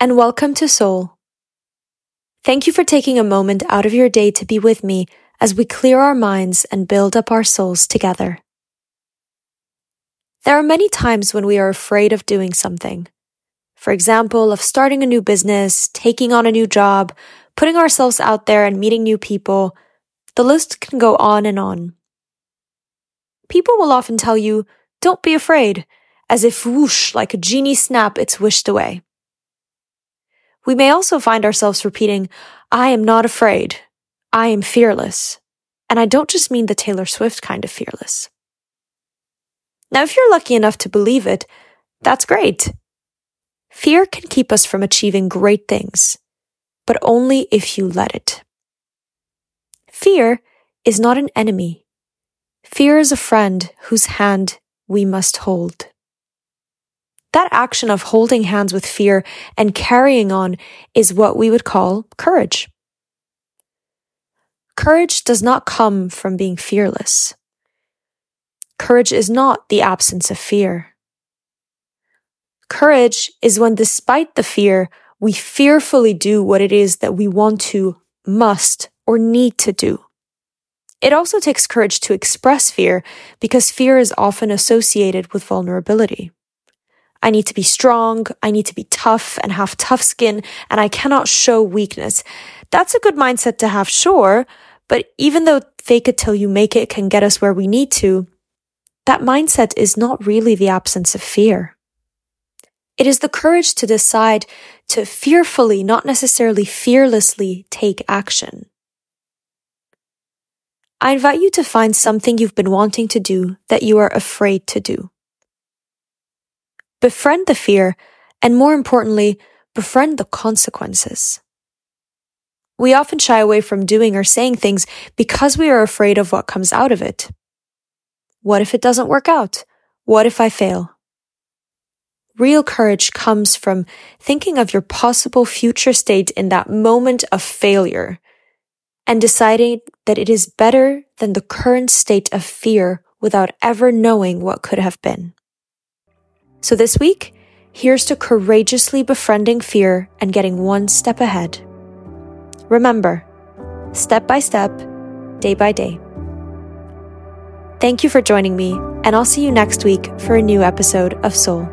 and welcome to Soul. Thank you for taking a moment out of your day to be with me as we clear our minds and build up our souls together. There are many times when we are afraid of doing something. For example, of starting a new business, taking on a new job, putting ourselves out there and meeting new people. The list can go on and on. People will often tell you, don't be afraid, as if whoosh, like a genie snap, it's wished away. We may also find ourselves repeating, I am not afraid. I am fearless. And I don't just mean the Taylor Swift kind of fearless. Now, if you're lucky enough to believe it, that's great. Fear can keep us from achieving great things, but only if you let it. Fear is not an enemy. Fear is a friend whose hand we must hold. That action of holding hands with fear and carrying on is what we would call courage. Courage does not come from being fearless. Courage is not the absence of fear. Courage is when, despite the fear, we fearfully do what it is that we want to, must, or need to do. It also takes courage to express fear because fear is often associated with vulnerability. I need to be strong, I need to be tough and have tough skin, and I cannot show weakness. That's a good mindset to have, sure, but even though fake it till you make it can get us where we need to, that mindset is not really the absence of fear. It is the courage to decide to fearfully, not necessarily fearlessly, take action. I invite you to find something you've been wanting to do that you are afraid to do. Befriend the fear, and more importantly, befriend the consequences. We often shy away from doing or saying things because we are afraid of what comes out of it. What if it doesn't work out? What if I fail? Real courage comes from thinking of your possible future state in that moment of failure and deciding that it is better than the current state of fear without ever knowing what could have been. So this week, here's to courageously befriending fear and getting one step ahead. Remember, step by step, day by day. Thank you for joining me, and I'll see you next week for a new episode of Soul.